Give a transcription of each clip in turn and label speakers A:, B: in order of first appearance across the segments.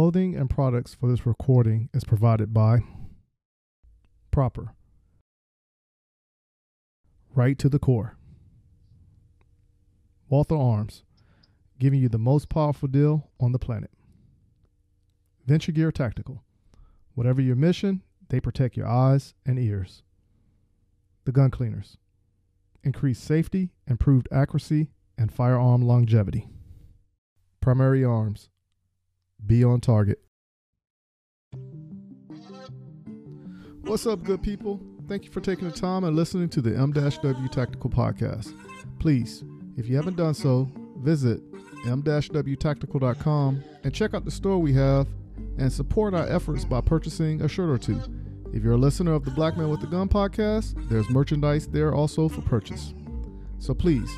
A: clothing and products for this recording is provided by Propper. Right to the core. Walther Arms, giving you the most powerful deal on the planet. Venture Gear Tactical. Whatever your mission, they protect your eyes and ears. The Gun Cleaners. Increased safety, improved accuracy, and firearm longevity. Primary Arms. Be on target. What's up, good people? Thank you for taking the time and listening to the M-W Tactical Podcast. Please, if you haven't done so, visit m-wtactical.com and check out the store we have and support our efforts by purchasing a shirt or two. If you're a listener of the Black Man with the Gun podcast, there's merchandise there also for purchase. So please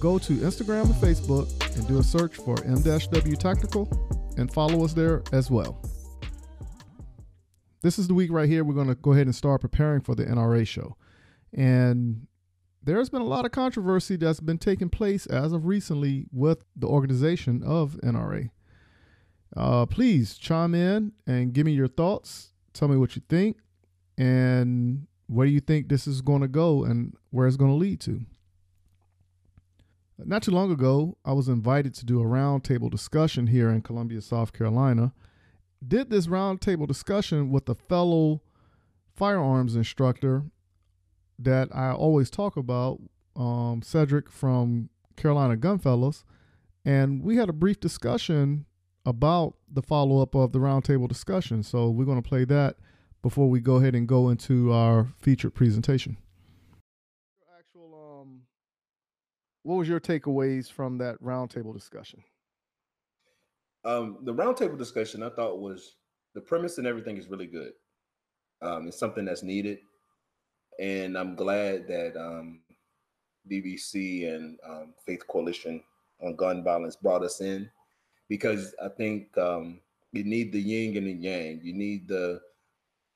A: go to Instagram and Facebook and do a search for M-W Tactical and follow us there as well. This is the week right here. We're going to go ahead and start preparing for the NRA show. And there's been a lot of controversy that's been taking place as of recently with the organization of NRA. Uh, please chime in and give me your thoughts. Tell me what you think and where do you think this is going to go and where it's going to lead to. Not too long ago, I was invited to do a roundtable discussion here in Columbia, South Carolina. Did this roundtable discussion with a fellow firearms instructor that I always talk about, um, Cedric from Carolina Gunfellows. And we had a brief discussion about the follow up of the roundtable discussion. So we're going to play that before we go ahead and go into our featured presentation. Actual, um, what was your takeaways from that roundtable discussion?
B: Um, the roundtable discussion I thought was the premise and everything is really good. Um, it's something that's needed, and I'm glad that um, BBC and um, Faith Coalition on Gun Violence brought us in because I think um, you need the yin and the yang. You need the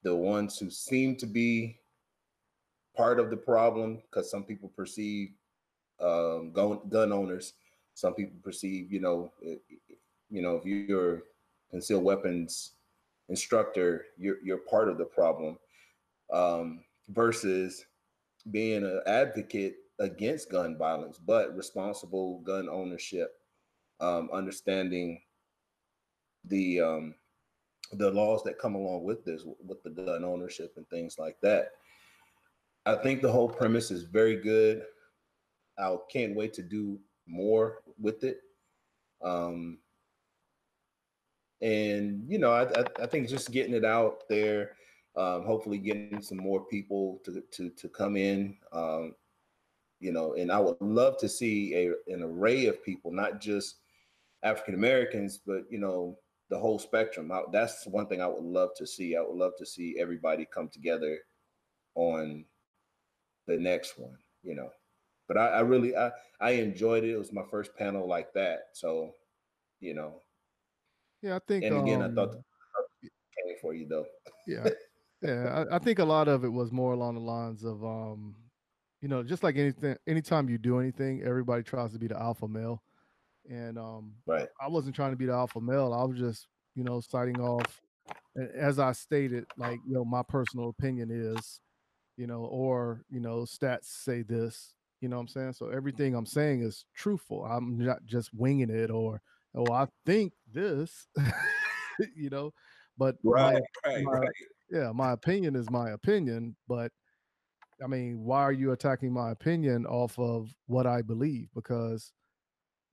B: the ones who seem to be part of the problem because some people perceive um, gun, gun owners, some people perceive, you know, you know, if you're concealed weapons instructor, you're you're part of the problem. Um, versus being an advocate against gun violence, but responsible gun ownership um, understanding the um, the laws that come along with this, with the gun ownership and things like that. I think the whole premise is very good. I can't wait to do more with it. Um, and you know, I, I, I think just getting it out there, um, hopefully getting some more people to to to come in. Um, you know, and I would love to see a, an array of people, not just African Americans, but you know the whole spectrum. I, that's one thing I would love to see. I would love to see everybody come together on the next one. You know, but I, I really I I enjoyed it. It was my first panel like that, so you know.
A: Yeah, I think.
B: And again,
A: um,
B: I thought the came for you though.
A: yeah, yeah. I, I think a lot of it was more along the lines of, um, you know, just like anything. Anytime you do anything, everybody tries to be the alpha male and um,
B: right.
A: I wasn't trying to be the alpha male. I was just, you know, citing off. As I stated, like you know, my personal opinion is, you know, or you know, stats say this. You know what I'm saying? So everything I'm saying is truthful. I'm not just winging it or, oh, I think this, you know. But
B: right,
A: my,
B: right,
A: my,
B: right.
A: Yeah, my opinion is my opinion, but I mean, why are you attacking my opinion off of what I believe? Because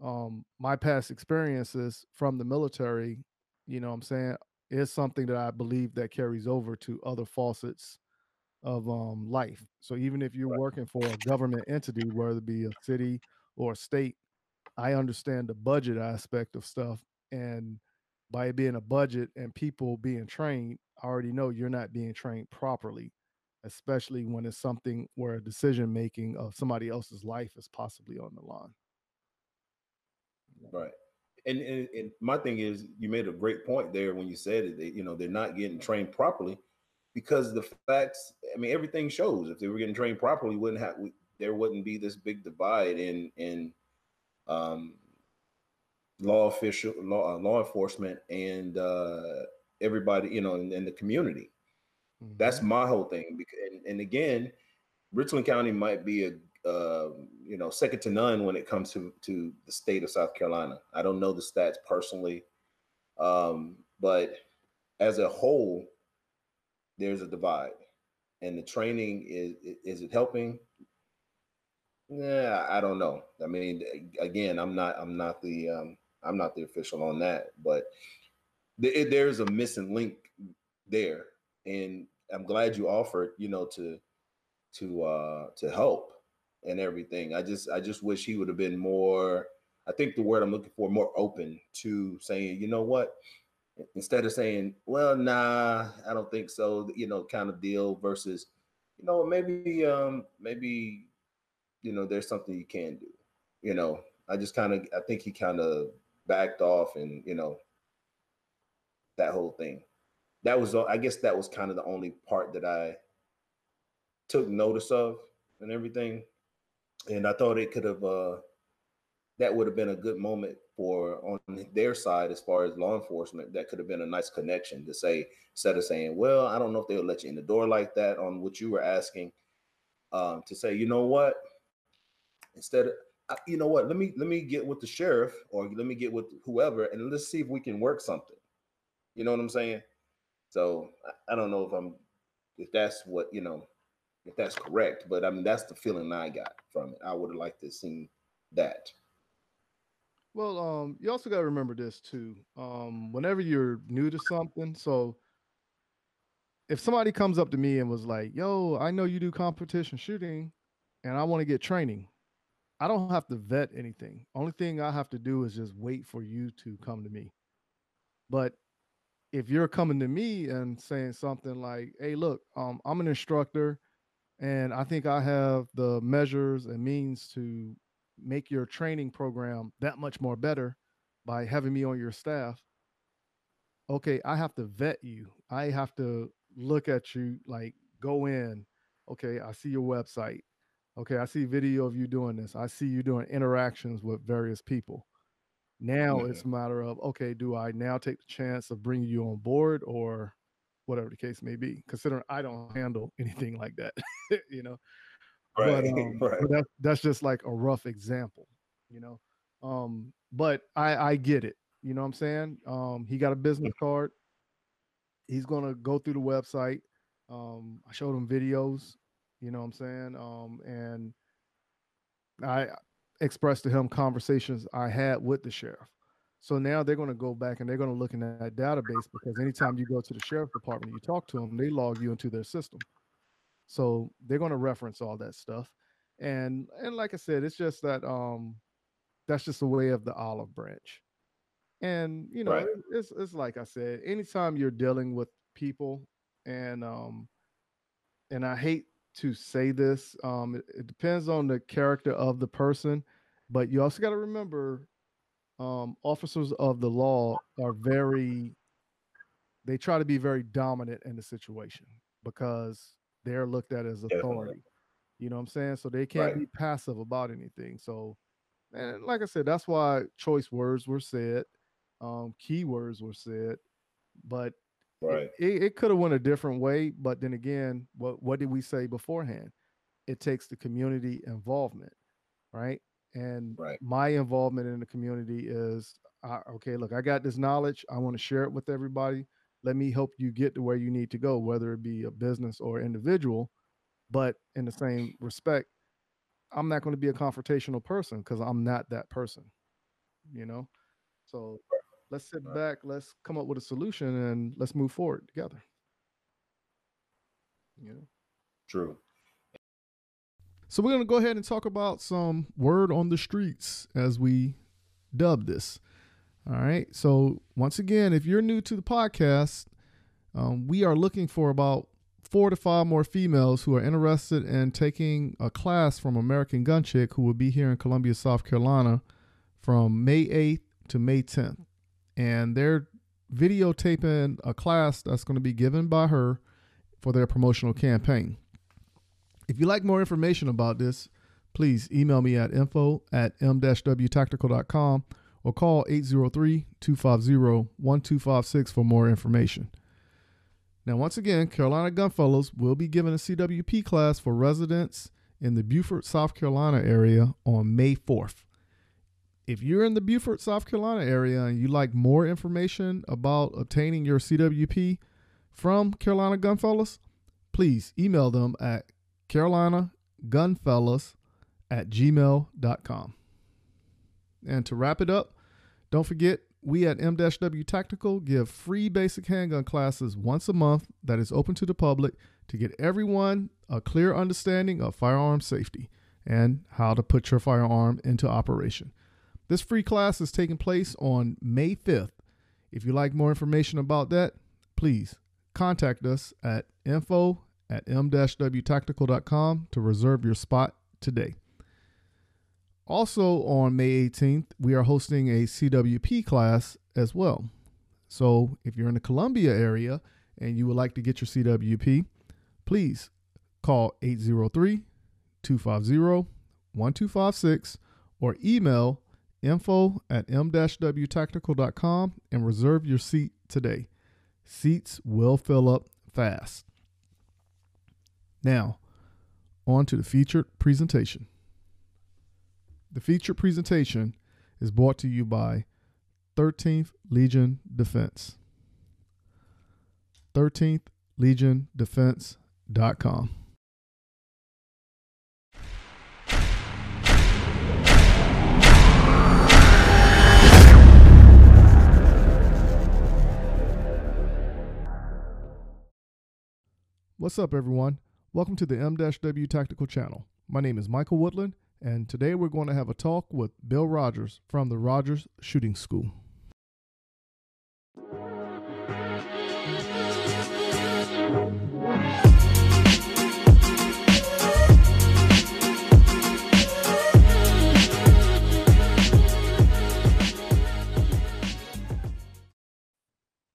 A: um, my past experiences from the military, you know what I'm saying, is something that I believe that carries over to other faucets of um, life. So even if you're working for a government entity, whether it be a city or a state, I understand the budget aspect of stuff. And by it being a budget and people being trained, I already know you're not being trained properly, especially when it's something where decision making of somebody else's life is possibly on the line.
B: Right. And, and and my thing is, you made a great point there when you said it. They, you know, they're not getting trained properly because the facts. I mean, everything shows. If they were getting trained properly, wouldn't have we, there wouldn't be this big divide in in um, law official, law, uh, law enforcement, and uh, everybody, you know, in, in the community. Mm-hmm. That's my whole thing. And, and, again, Richland County might be a uh, you know second to none when it comes to to the state of South Carolina. I don't know the stats personally, um, but as a whole, there's a divide, and the training is is it helping? Yeah, I don't know. I mean, again, I'm not I'm not the um, I'm not the official on that, but th- there's a missing link there, and I'm glad you offered, you know, to to uh to help and everything. I just I just wish he would have been more. I think the word I'm looking for more open to saying, you know what, instead of saying, well, nah, I don't think so, you know, kind of deal versus, you know, maybe um maybe you know there's something you can do. You know, I just kind of I think he kind of backed off and you know that whole thing. That was I guess that was kind of the only part that I took notice of and everything. And I thought it could have uh that would have been a good moment for on their side as far as law enforcement. That could have been a nice connection to say, instead of saying, Well, I don't know if they'll let you in the door like that on what you were asking, um, to say, you know what, instead of you know what, let me let me get with the sheriff or let me get with whoever and let's see if we can work something. You know what I'm saying? So I, don't know if I'm if that's what you know if that's correct, but I mean that's the feeling I got from it. I would have liked to seen that.
A: Well, um, you also got to remember this too. Um, whenever you're new to something, so if somebody comes up to me and was like, "Yo, I know you do competition shooting, and I want to get training," I don't have to vet anything. Only thing I have to do is just wait for you to come to me. But if you're coming to me and saying something like, "Hey, look, um, I'm an instructor, and I think I have the measures and means to make your training program that much more better by having me on your staff," okay, I have to vet you. I have to look at you, like go in. Okay, I see your website. Okay, I see video of you doing this. I see you doing interactions with various people. Now mm-hmm. it's a matter of okay, do I now take the chance of bringing you on board or whatever the case may be? Considering I don't handle anything like that, you know. Right, but, um, right. but that, that's just like a rough example, you know. Um, but I I get it. You know what I'm saying? Um, he got a business card. He's gonna go through the website. Um, I showed him videos. You know what I'm saying? Um, and I expressed to him conversations I had with the sheriff. So now they're going to go back and they're going to look in that database because anytime you go to the sheriff department, you talk to them, they log you into their system. So they're going to reference all that stuff. And and like I said, it's just that um that's just the way of the olive branch. And you know, right. it's it's like I said, anytime you're dealing with people and um and I hate to say this, um it, it depends on the character of the person but you also got to remember, um, officers of the law are very, they try to be very dominant in the situation because they're looked at as authority. You know what I'm saying? So they can't right. be passive about anything. So, and like I said, that's why choice words were said, um, keywords were said, but right. it, it could have went a different way. But then again, what what did we say beforehand? It takes the community involvement, right? And right. my involvement in the community is uh, okay, look, I got this knowledge. I want to share it with everybody. Let me help you get to where you need to go, whether it be a business or individual. But in the same respect, I'm not going to be a confrontational person because I'm not that person, you know? So let's sit back, let's come up with a solution, and let's move forward together.
B: You know? True.
A: So we're going to go ahead and talk about some word on the streets as we dub this. All right. So once again, if you're new to the podcast, um, we are looking for about four to five more females who are interested in taking a class from American Gun Chick, who will be here in Columbia, South Carolina, from May 8th to May 10th, and they're videotaping a class that's going to be given by her for their promotional campaign. If you'd like more information about this, please email me at info at m-wtactical.com or call 803 250 1256 for more information. Now, once again, Carolina Gunfellows will be giving a CWP class for residents in the Beaufort, South Carolina area on May 4th. If you're in the Beaufort, South Carolina area and you like more information about obtaining your CWP from Carolina Gunfellows, please email them at carolinagunfellows at gmail.com. And to wrap it up, don't forget we at M-W Tactical give free basic handgun classes once a month that is open to the public to get everyone a clear understanding of firearm safety and how to put your firearm into operation. This free class is taking place on May 5th. If you'd like more information about that, please contact us at info at m-wtactical.com to reserve your spot today. Also on May 18th, we are hosting a CWP class as well. So if you're in the Columbia area and you would like to get your CWP, please call 803 250 1256 or email info at m-wtactical.com and reserve your seat today. Seats will fill up fast. Now, on to the featured presentation. The featured presentation is brought to you by 13th Legion Defense. 13th Legion Defense.com. What's up, everyone? Welcome to the M-W Tactical channel. My name is Michael Woodland, and today we're going to have a talk with Bill Rogers from the Rogers Shooting School.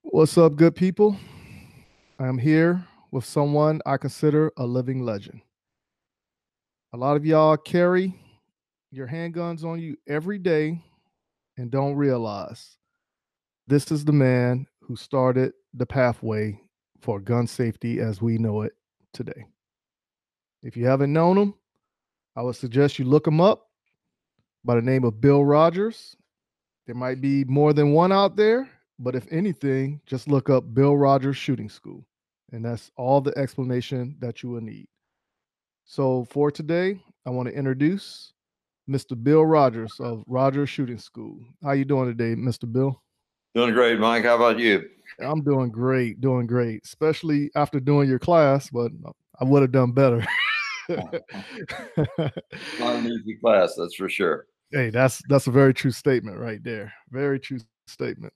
A: What's up, good people? I'm here with someone I consider a living legend. A lot of y'all carry your handguns on you every day and don't realize this is the man who started the pathway for gun safety as we know it today. If you haven't known him, I would suggest you look him up by the name of Bill Rogers. There might be more than one out there, but if anything, just look up Bill Rogers Shooting School. And that's all the explanation that you will need. So for today, I want to introduce Mr. Bill Rogers of Rogers Shooting School. How you doing today, Mr. Bill?
C: Doing great, Mike. How about you?
A: I'm doing great, doing great, especially after doing your class, but I would have done better.
C: Not an easy class, that's for sure.
A: Hey, that's that's a very true statement right there. Very true statement.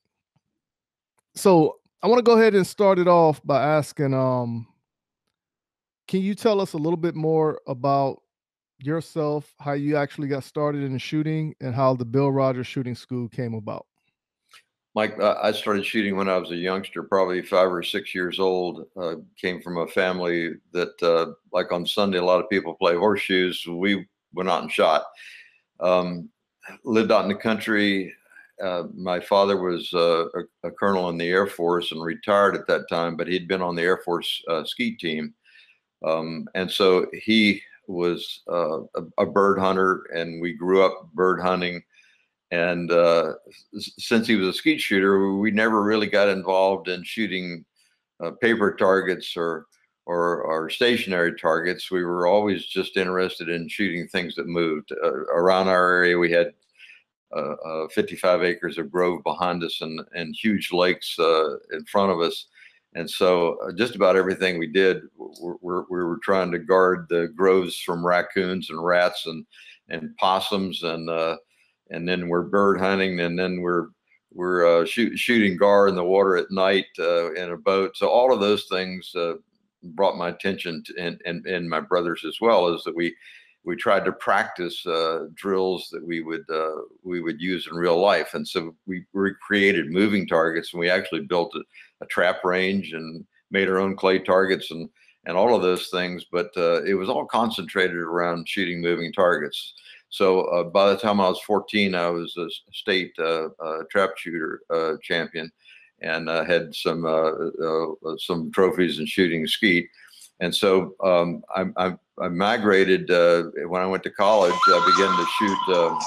A: So I want to go ahead and start it off by asking um can you tell us a little bit more about yourself, how you actually got started in shooting, and how the Bill Rogers Shooting School came about?
C: Mike, I started shooting when I was a youngster, probably five or six years old. Uh, came from a family that, uh, like on Sunday, a lot of people play horseshoes. We went out and shot. Um, lived out in the country. Uh, my father was uh, a, a, colonel in the Air Force and retired at that time, but he'd been on the Air Force uh, skeet team. Um, and so he was uh, a, a, bird hunter, and we grew up bird hunting. And uh, since he was a skeet shooter, we never really got involved in shooting uh, paper targets or, or, or stationary targets. We were always just interested in shooting things that moved. Uh, around our area, we had uh, uh, 55 acres of grove behind us and, and huge lakes in front of us and so uh, just about everything we did, we were trying to guard the groves from raccoons and rats and, and possums. And, uh, and then we're bird hunting and then we're, we're uh, shoot, shooting gar in the water at night uh, in a boat. So all of those things uh, brought my attention to, and, and, and my brothers as well is that we, we tried to practice uh, drills that we would uh, we would use in real life, and so we recreated moving targets, and we actually built a, a trap range and made our own clay targets and and all of those things. But uh, it was all concentrated around shooting moving targets. So uh, by the time I was 14, I was a state uh, uh, trap shooter uh, champion, and had some some trophies in shooting skeet. And so um, I, I, I, migrated when I went to college. I began to shoot. Um,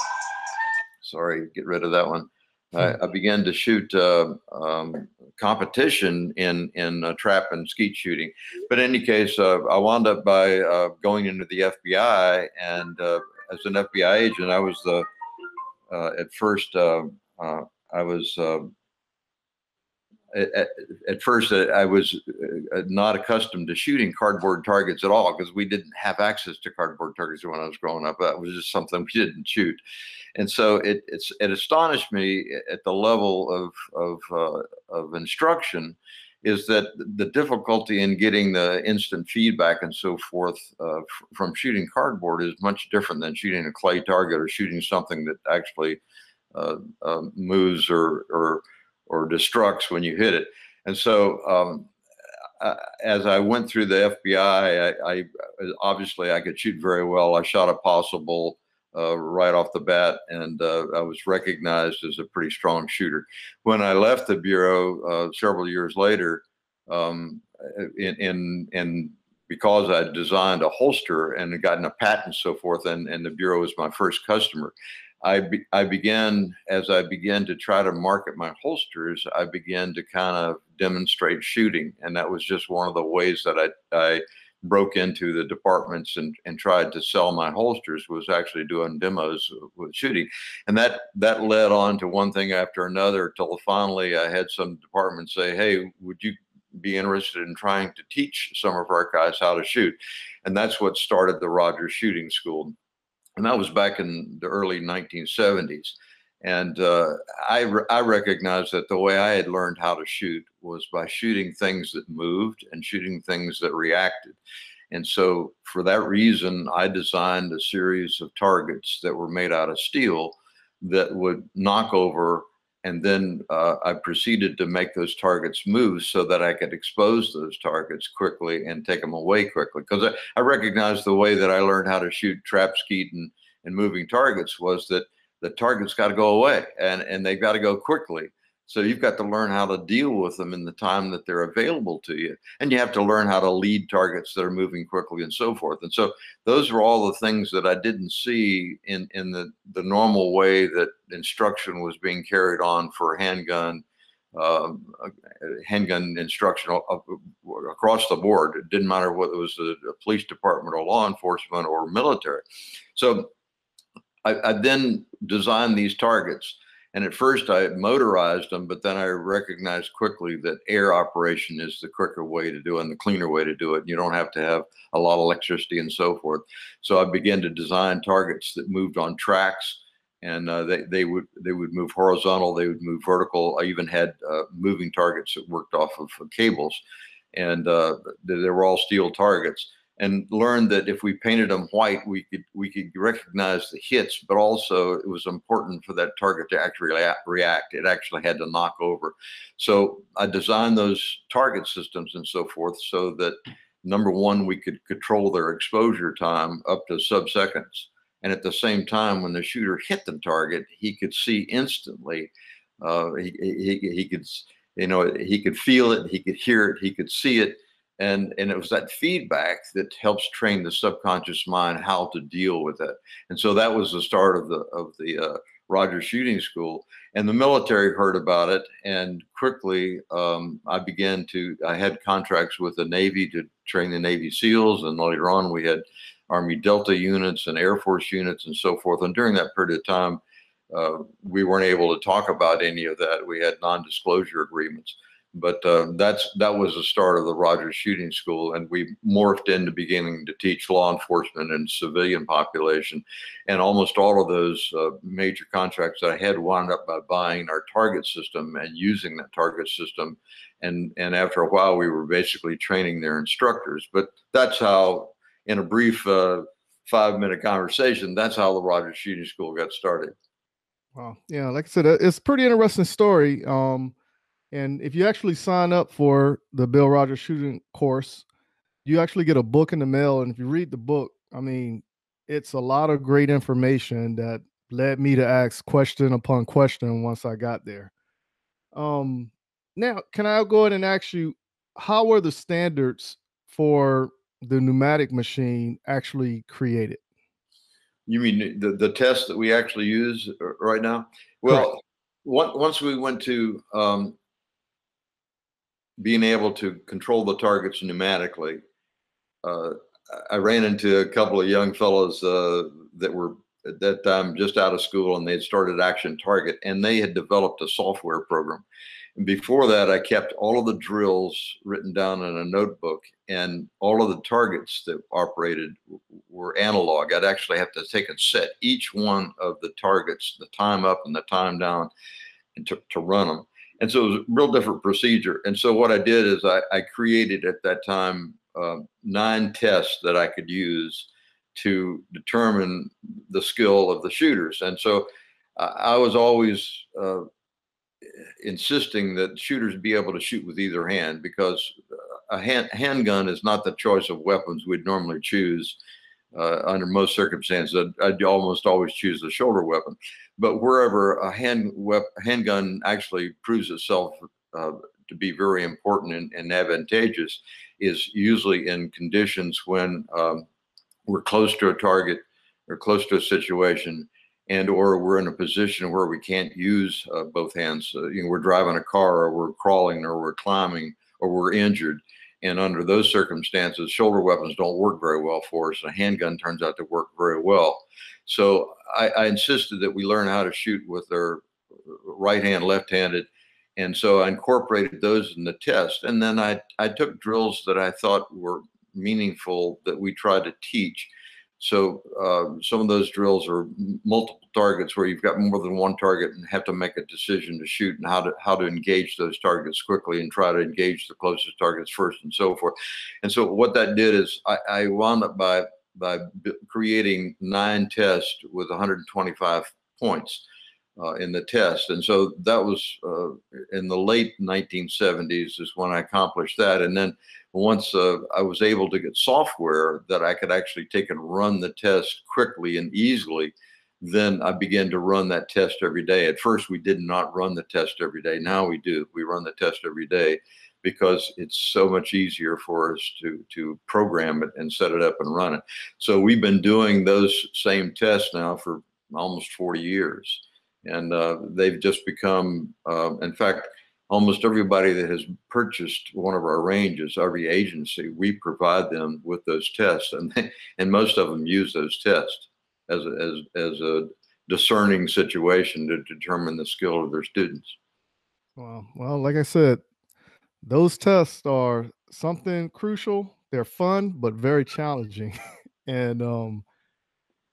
C: sorry, get rid of that one. I. I began to shoot uh, um, competition in in uh, trap and skeet shooting. But in any case, uh, I wound up by uh, going into the FBI, and uh, as an FBI agent, I was the uh, at first I was. At, at, first, I was not accustomed to shooting cardboard targets at all because we didn't have access to cardboard targets when I was growing up. That was just something we didn't shoot and so it it astonished me at the level of of uh, of instruction is that the difficulty in getting the instant feedback and so forth uh, f- from shooting cardboard is much different than shooting a clay target or shooting something that actually uh, uh, moves or or or destructs when you hit it. And so, um, as I went through the FBI, I, I, obviously I could shoot very well. I shot a possible uh, right off the bat, and uh, I was recognized as a pretty strong shooter. When I left the bureau uh, several years later, um, in, in, in because I designed a holster and had gotten a patent and so forth, and, and the bureau was my first customer. I, be, I began as I began to try to market my holsters. I began to kind of demonstrate shooting, and that was just one of the ways that I, I broke into the departments and, and tried to sell my holsters was actually doing demos with shooting. And that that led on to one thing after another till finally i had some departments say hey would you be interested in trying to teach some of our guys how to shoot? And that's what started the rogers shooting school and that was back in the early 1970s and uh, I, re- I recognized that the way I had learned how to shoot was by shooting things that moved and shooting things that reacted. And so, for that reason, I designed a series of targets that were made out of steel that would knock over. And then uh, I proceeded to make those targets move so that I could expose those targets quickly and take them away quickly. Because I, I recognized the way that I learned how to shoot trap skeet and, and moving targets was that the target's got to go away and, and they've got to go quickly. So you've got to learn how to deal with them in the time that they're available to you. And you have to learn how to lead targets that are moving quickly and so forth. And so those are all the things that I didn't see in, in the, the normal way that instruction was being carried on for handgun, um, handgun instruction across the board. It didn't matter whether it was a police department or law enforcement or military. So I, I then designed these targets. And at first I motorized them, but then I recognized quickly that air operation is the quicker way to do it and the cleaner way to do it. You don't have to have a lot of electricity and so forth. So I began to design targets that moved on tracks and uh, they, they would they would move horizontal, they would move vertical. I even had uh, moving targets that worked off of cables, and uh, they, they were all steel targets and learned that if we painted them white, we could we could recognize the hits, but also it was important for that target to actually react. It actually had to knock over. So I designed those target systems and so forth so that number one, we could control their exposure time up to sub-seconds. And at the same time, when the shooter hit the target, he could see instantly. Uh, he, he, he could, you know, he could feel it, he could hear it, he could see it and and it was that feedback that helps train the subconscious mind how to deal with it and so that was the start of the of the uh, Rogers Shooting School, and the military heard about it, and quickly um, I began to. I had contracts with the Navy to train the Navy SEALs, and later on we had Army Delta units and Air Force units and so forth. And during that period of time, uh, we weren't able to talk about any of that. We had non-disclosure agreements but uh, that's that was the start of the Rogers Shooting School, and we morphed into beginning to teach law enforcement and civilian population, and almost all of those uh, major contracts that I had wound up by buying our target system and using that target system, and and after a while we were basically training their instructors. But that's how, in a brief uh, five minute conversation, that's how the Rogers Shooting School got started.
A: Wow, yeah, like I said, it's a pretty interesting story. Um, and if you actually sign up for the Bill Rogers shooting course, you actually get a book in the mail. And if you read the book, I mean, it's a lot of great information that led me to ask question upon question once I got there. Um, now, can I go ahead and ask you, how were the standards for the pneumatic machine actually created?
C: You mean the, the test that we actually use uh, right now? Well, once we went to um, being able to control the targets pneumatically, uh, I ran into a couple of young fellows uh, that were at that time just out of school and they had started Action Target and they had developed a software program. And before that, I kept all of the drills written down in a notebook and all of the targets that operated were analog. I'd actually have to take and set each one of the targets, the time up and the time down, and to, to run them. And so it was a real different procedure. And so what I did is I, I created at that time uh, nine tests that I could use to determine the skill of the shooters. And so uh, I was always uh, insisting that shooters be able to shoot with either hand because a hand, handgun is not the choice of weapons we'd normally choose uh, under most circumstances. I'd, I'd, almost always choose the shoulder weapon. But wherever a hand wep- handgun actually proves itself uh, to be very important and, and, advantageous is usually in conditions when um, we're close to a target or close to a situation and or we're in a position where we can't use uh, both hands uh, you know we're driving a car or we're crawling or we're climbing or we're injured and under those circumstances shoulder weapons don't work very well for us. A handgun turns out to work very well. So I, I insisted that we learn how to shoot with our right hand left handed and so i incorporated those in the test. And then i i took drills that i thought were meaningful that we try to teach. So uh, some of those drills are multiple targets where you've got more than one target and have to make a decision to shoot and how to how to engage those targets quickly and try to engage the closest targets first and so forth. And so what that did is I, I wound up by by creating nine tests with 125 points. Uh, in the test. And so that was uh, in the late 1970s is when I accomplished that. And then once uh, I was able to get software that I could actually take and run the test quickly and easily, then I began to run that test every day. At first, we did not run the test every day. Now we do. We run the test every day because it's so much easier for us to to program it and set it up and run it. So we've been doing those same tests now for almost 40 years, and uh, they've just become, uh, in fact almost everybody that has purchased one of our ranges, every agency, we provide them with those tests, and they, and most of them use those tests as a, as as a discerning situation to determine the skill of their students.
A: Well, well, like I said, those tests are something crucial. They're fun, but very challenging. and um,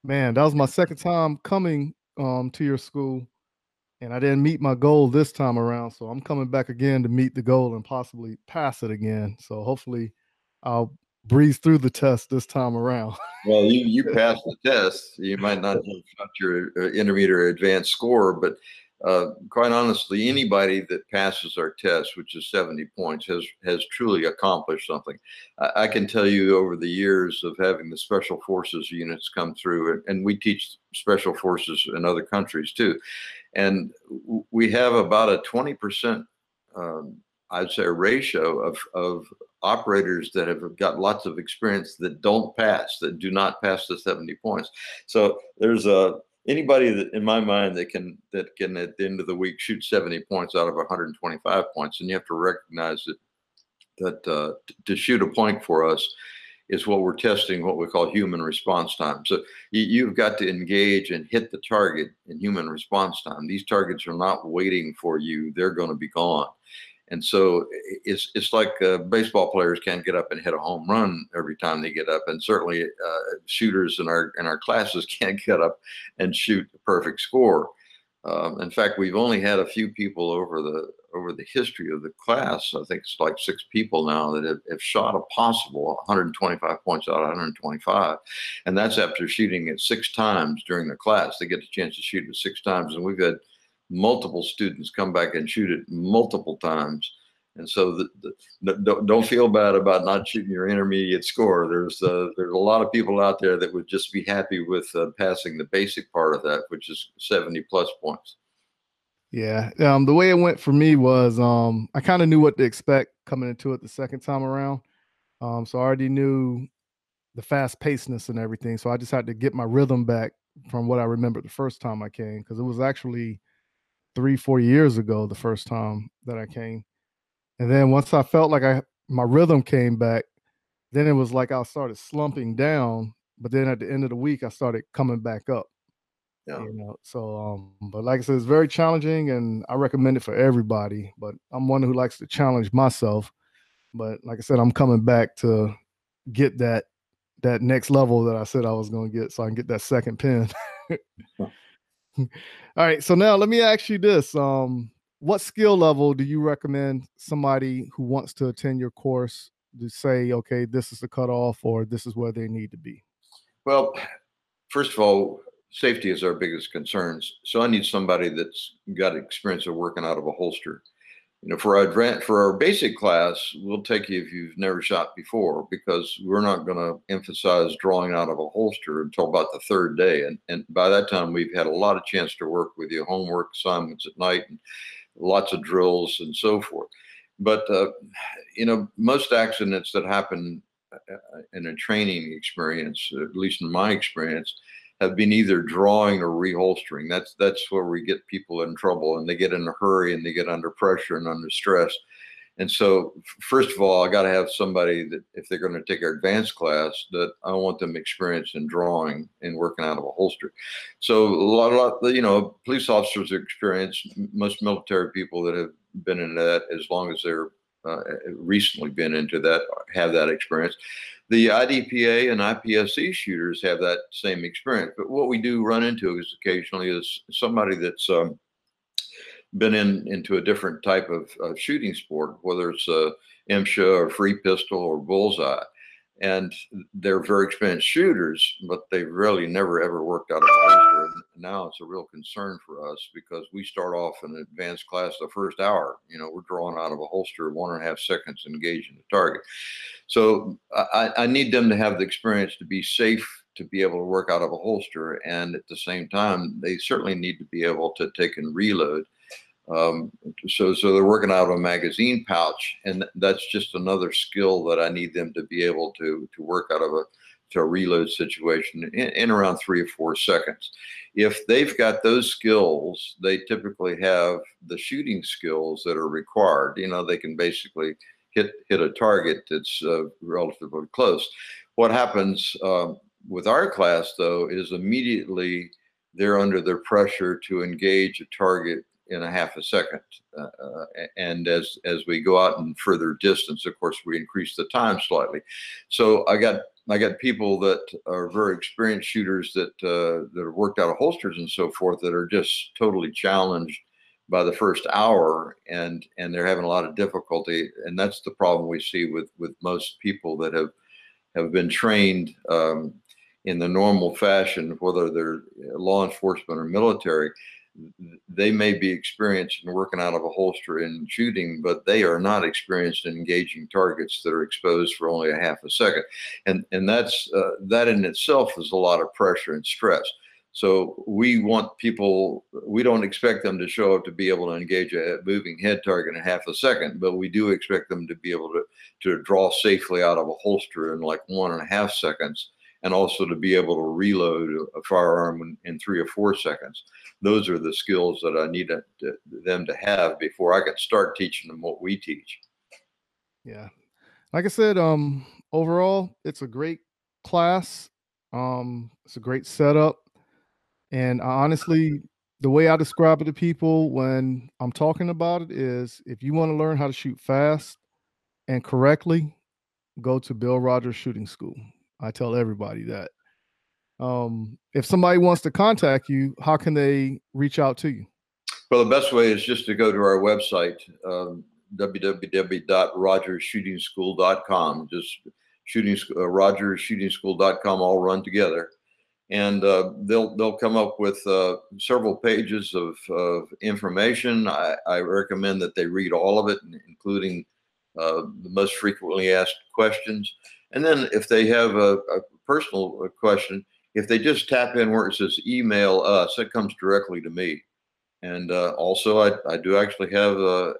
A: man, that was my second time coming um, to your school and I didn't meet my goal this time around. So I'm coming back again to meet the goal and possibly pass it again. So hopefully I'll breeze through the test this time around.
C: well, you you passed the test. You might not have got your uh, intermediate or advanced score, but uh, quite honestly, anybody that passes our test, which is 70 points, has has truly accomplished something. I, I, can tell you over the years of having the special forces units come through, and, and we teach special forces in other countries too, and we have about a 20 percent, um, I'd say, ratio of of operators that have got lots of experience that don't pass, that do not pass the 70 points. So there's a anybody that in my mind that can that can at the end of the week shoot 70 points out of 125 points and you have to recognize that that uh, to shoot a point for us is what we're testing what we call human response time. So you, have got to engage and hit the target in human response time. These targets are not waiting for you. They're going to be gone and so it's it's like uh, baseball players can't get up and hit a home run every time they get up, and certainly uh, shooters in our in our classes can't get up and shoot a perfect score. Um, in fact, we've only had a few people over the over the history of the class. I think it's like six people now that have, have shot a possible 125 points out of 125, and that's after shooting it six times during the class. They get the chance to shoot it six times, and we've had multiple students come back and shoot it multiple times And so the, the, don't, don't feel bad about not shooting your intermediate score. There's uh, there's a lot of people out there that would just be happy with uh, passing the basic part of that, which is 70 plus points.
A: Yeah. Um, the way it went for me was um, I kind of knew what to expect coming into it the second time around. Um, so I already knew the fast pacedness and everything. So I just had to get my rhythm back from what I remember the first time I came because it was actually three, four years ago the first time that I came. And then once I felt like I my rhythm came back, then it was like I started slumping down. But then at the end of the week, I started coming back up. Yeah. You know, so um, but like I said, it's very challenging and I recommend it for everybody. But I'm one who likes to challenge myself. But like I said, I'm coming back to get that that next level that I said I was gonna get so I can get that second pin. All right. So now let me ask you this. Um, what skill level do you recommend somebody who wants to attend your course to say, okay, this is the cutoff or this is where they need to be?
C: Well, first of all, safety is our biggest concerns. So I need somebody that's got experience of working out of a holster. You know, for our for our basic class, we'll take you if you've never shot before because we're not going to emphasize drawing out of a holster until about the third day, and and by that time we've had a lot of chance to work with you, homework assignments at night, and lots of drills and so forth. But uh, you know, most accidents that happen uh, in a training experience, at least in my experience, have been either drawing or reholstering. That's that's where we get people in trouble, and they get in a hurry, and they get under pressure and under stress. And so, first of all, I got to have somebody that, if they're going to take our advanced class, that I want them experienced in drawing and working out of a holster. So, a lot, a lot, you know, police officers experience most military people that have been in that as long as they're uh, recently been into that have that experience. The IDPA and IPSC shooters have that same experience. But what we do run into is occasionally is somebody that's um, been in into a different type of, of shooting sport, whether it's a MSHA or free pistol or bullseye and they're very experienced shooters, but they've really never ever worked out of a holster. And now it's a real concern for us because we start off in advanced class the first hour. You know, we're drawing out of a holster one and a half seconds engaging the target. So I, I need them to have the experience to be safe to be able to work out of a holster, and at the same time, they certainly need to be able to take and reload um, so, so they're working out of a magazine pouch, and that's just another skill that I need them to be able to to work out of a to a reload situation in, in around three or four seconds. If they've got those skills, they typically have the shooting skills that are required. You know, they can basically hit hit a target that's uh, relatively close. What happens um, with our class, though, is immediately they're under the pressure to engage a target in a half a second. Uh, uh and as as we go out and further distance, of course, we increase the time slightly. So I got I got people that are very experienced shooters that uh, that have worked out of holsters and so forth that are just totally challenged by the first hour and and they're having a lot of difficulty and that's the problem we see with with most people that have have been trained um, in the normal fashion whether they're law enforcement or military they may be experienced in working out of a holster and shooting, but they are not experienced in engaging targets that are exposed for only a half a second, and and that's uh, that in itself is a lot of pressure and stress. So we want people. We don't expect them to show up to be able to engage a moving head target in half a second, but we do expect them to be able to to draw safely out of a holster in like one and a half seconds and also to be able to reload a firearm in, in three or four seconds. Those are the skills that I need to, them to have before I can start teaching them what we teach.
A: Yeah. Like I said, um, overall, it's a great class. Um, it's a great setup. And honestly, the way I describe it to people when I'm talking about it is if you want to learn how to shoot fast and correctly, go to Bill Rogers Shooting School. I tell everybody that. Um, if somebody wants to contact you, how can they reach out to you?
C: Well, the best way is just to go to our website, um, www.rogersshootingschool.com. Just shooting uh, rogersshootingschool.com all run together. and uh, they'll they'll come up with uh, several pages of, of information. I, I, recommend that they read all of it, including uh, the most frequently asked questions. And then if they have a, a personal uh, question, if they just tap in where it says email us, it comes directly to me. And uh, also, I, I do actually have a,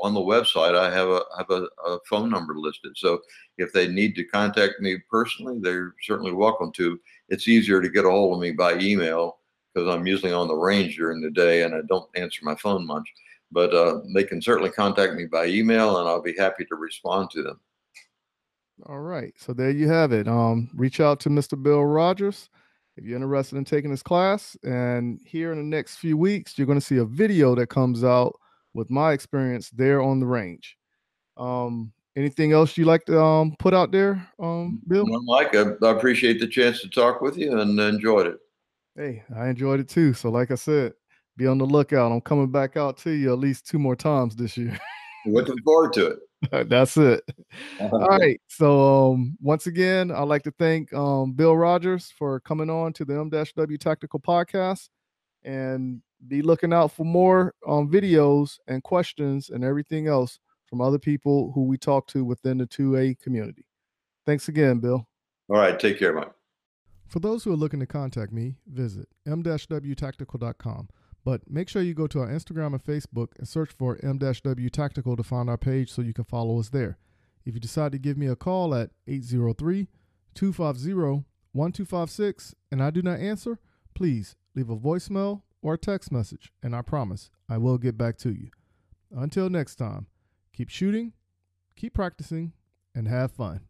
C: on the website. I have a have a, a, phone number listed. So if they need to contact me personally, they're certainly welcome to. It's easier to get a hold of me by email because I'm usually on the range during the day and I don't answer my phone much. But uh, they can certainly contact me by email, and I'll be happy to respond to them.
A: All right. So there you have it. Um, reach out to Mr. Bill Rogers if you're interested in taking this class. And here in the next few weeks, you're going to see a video that comes out with my experience there on the range. Um, anything else you like to um, put out there, um, Bill?
C: Mike, I, I appreciate the chance to talk with you and enjoyed it.
A: Hey, I enjoyed it too. So, like I said, be on the lookout. I'm coming back out to you at least two more times this year.
C: Looking forward to it.
A: That's it. All right. So um, once again, I'd like to thank um, Bill Rogers for coming on to the M-W Tactical Podcast, and be looking out for more um, videos and questions and everything else from other people who we talk to within the 2A community. Thanks again, Bill.
C: All right. Take care, Mike.
A: For those who are looking to contact me, visit m-wtactical.com. But make sure you go to our Instagram and Facebook and search for M-W Tactical to find our page so you can follow us there. If you decide to give me a call at 803 250 1256 and I do not answer, please leave a voicemail or a text message, and I promise I will get back to you. Until next time, keep shooting, keep practicing, and have fun.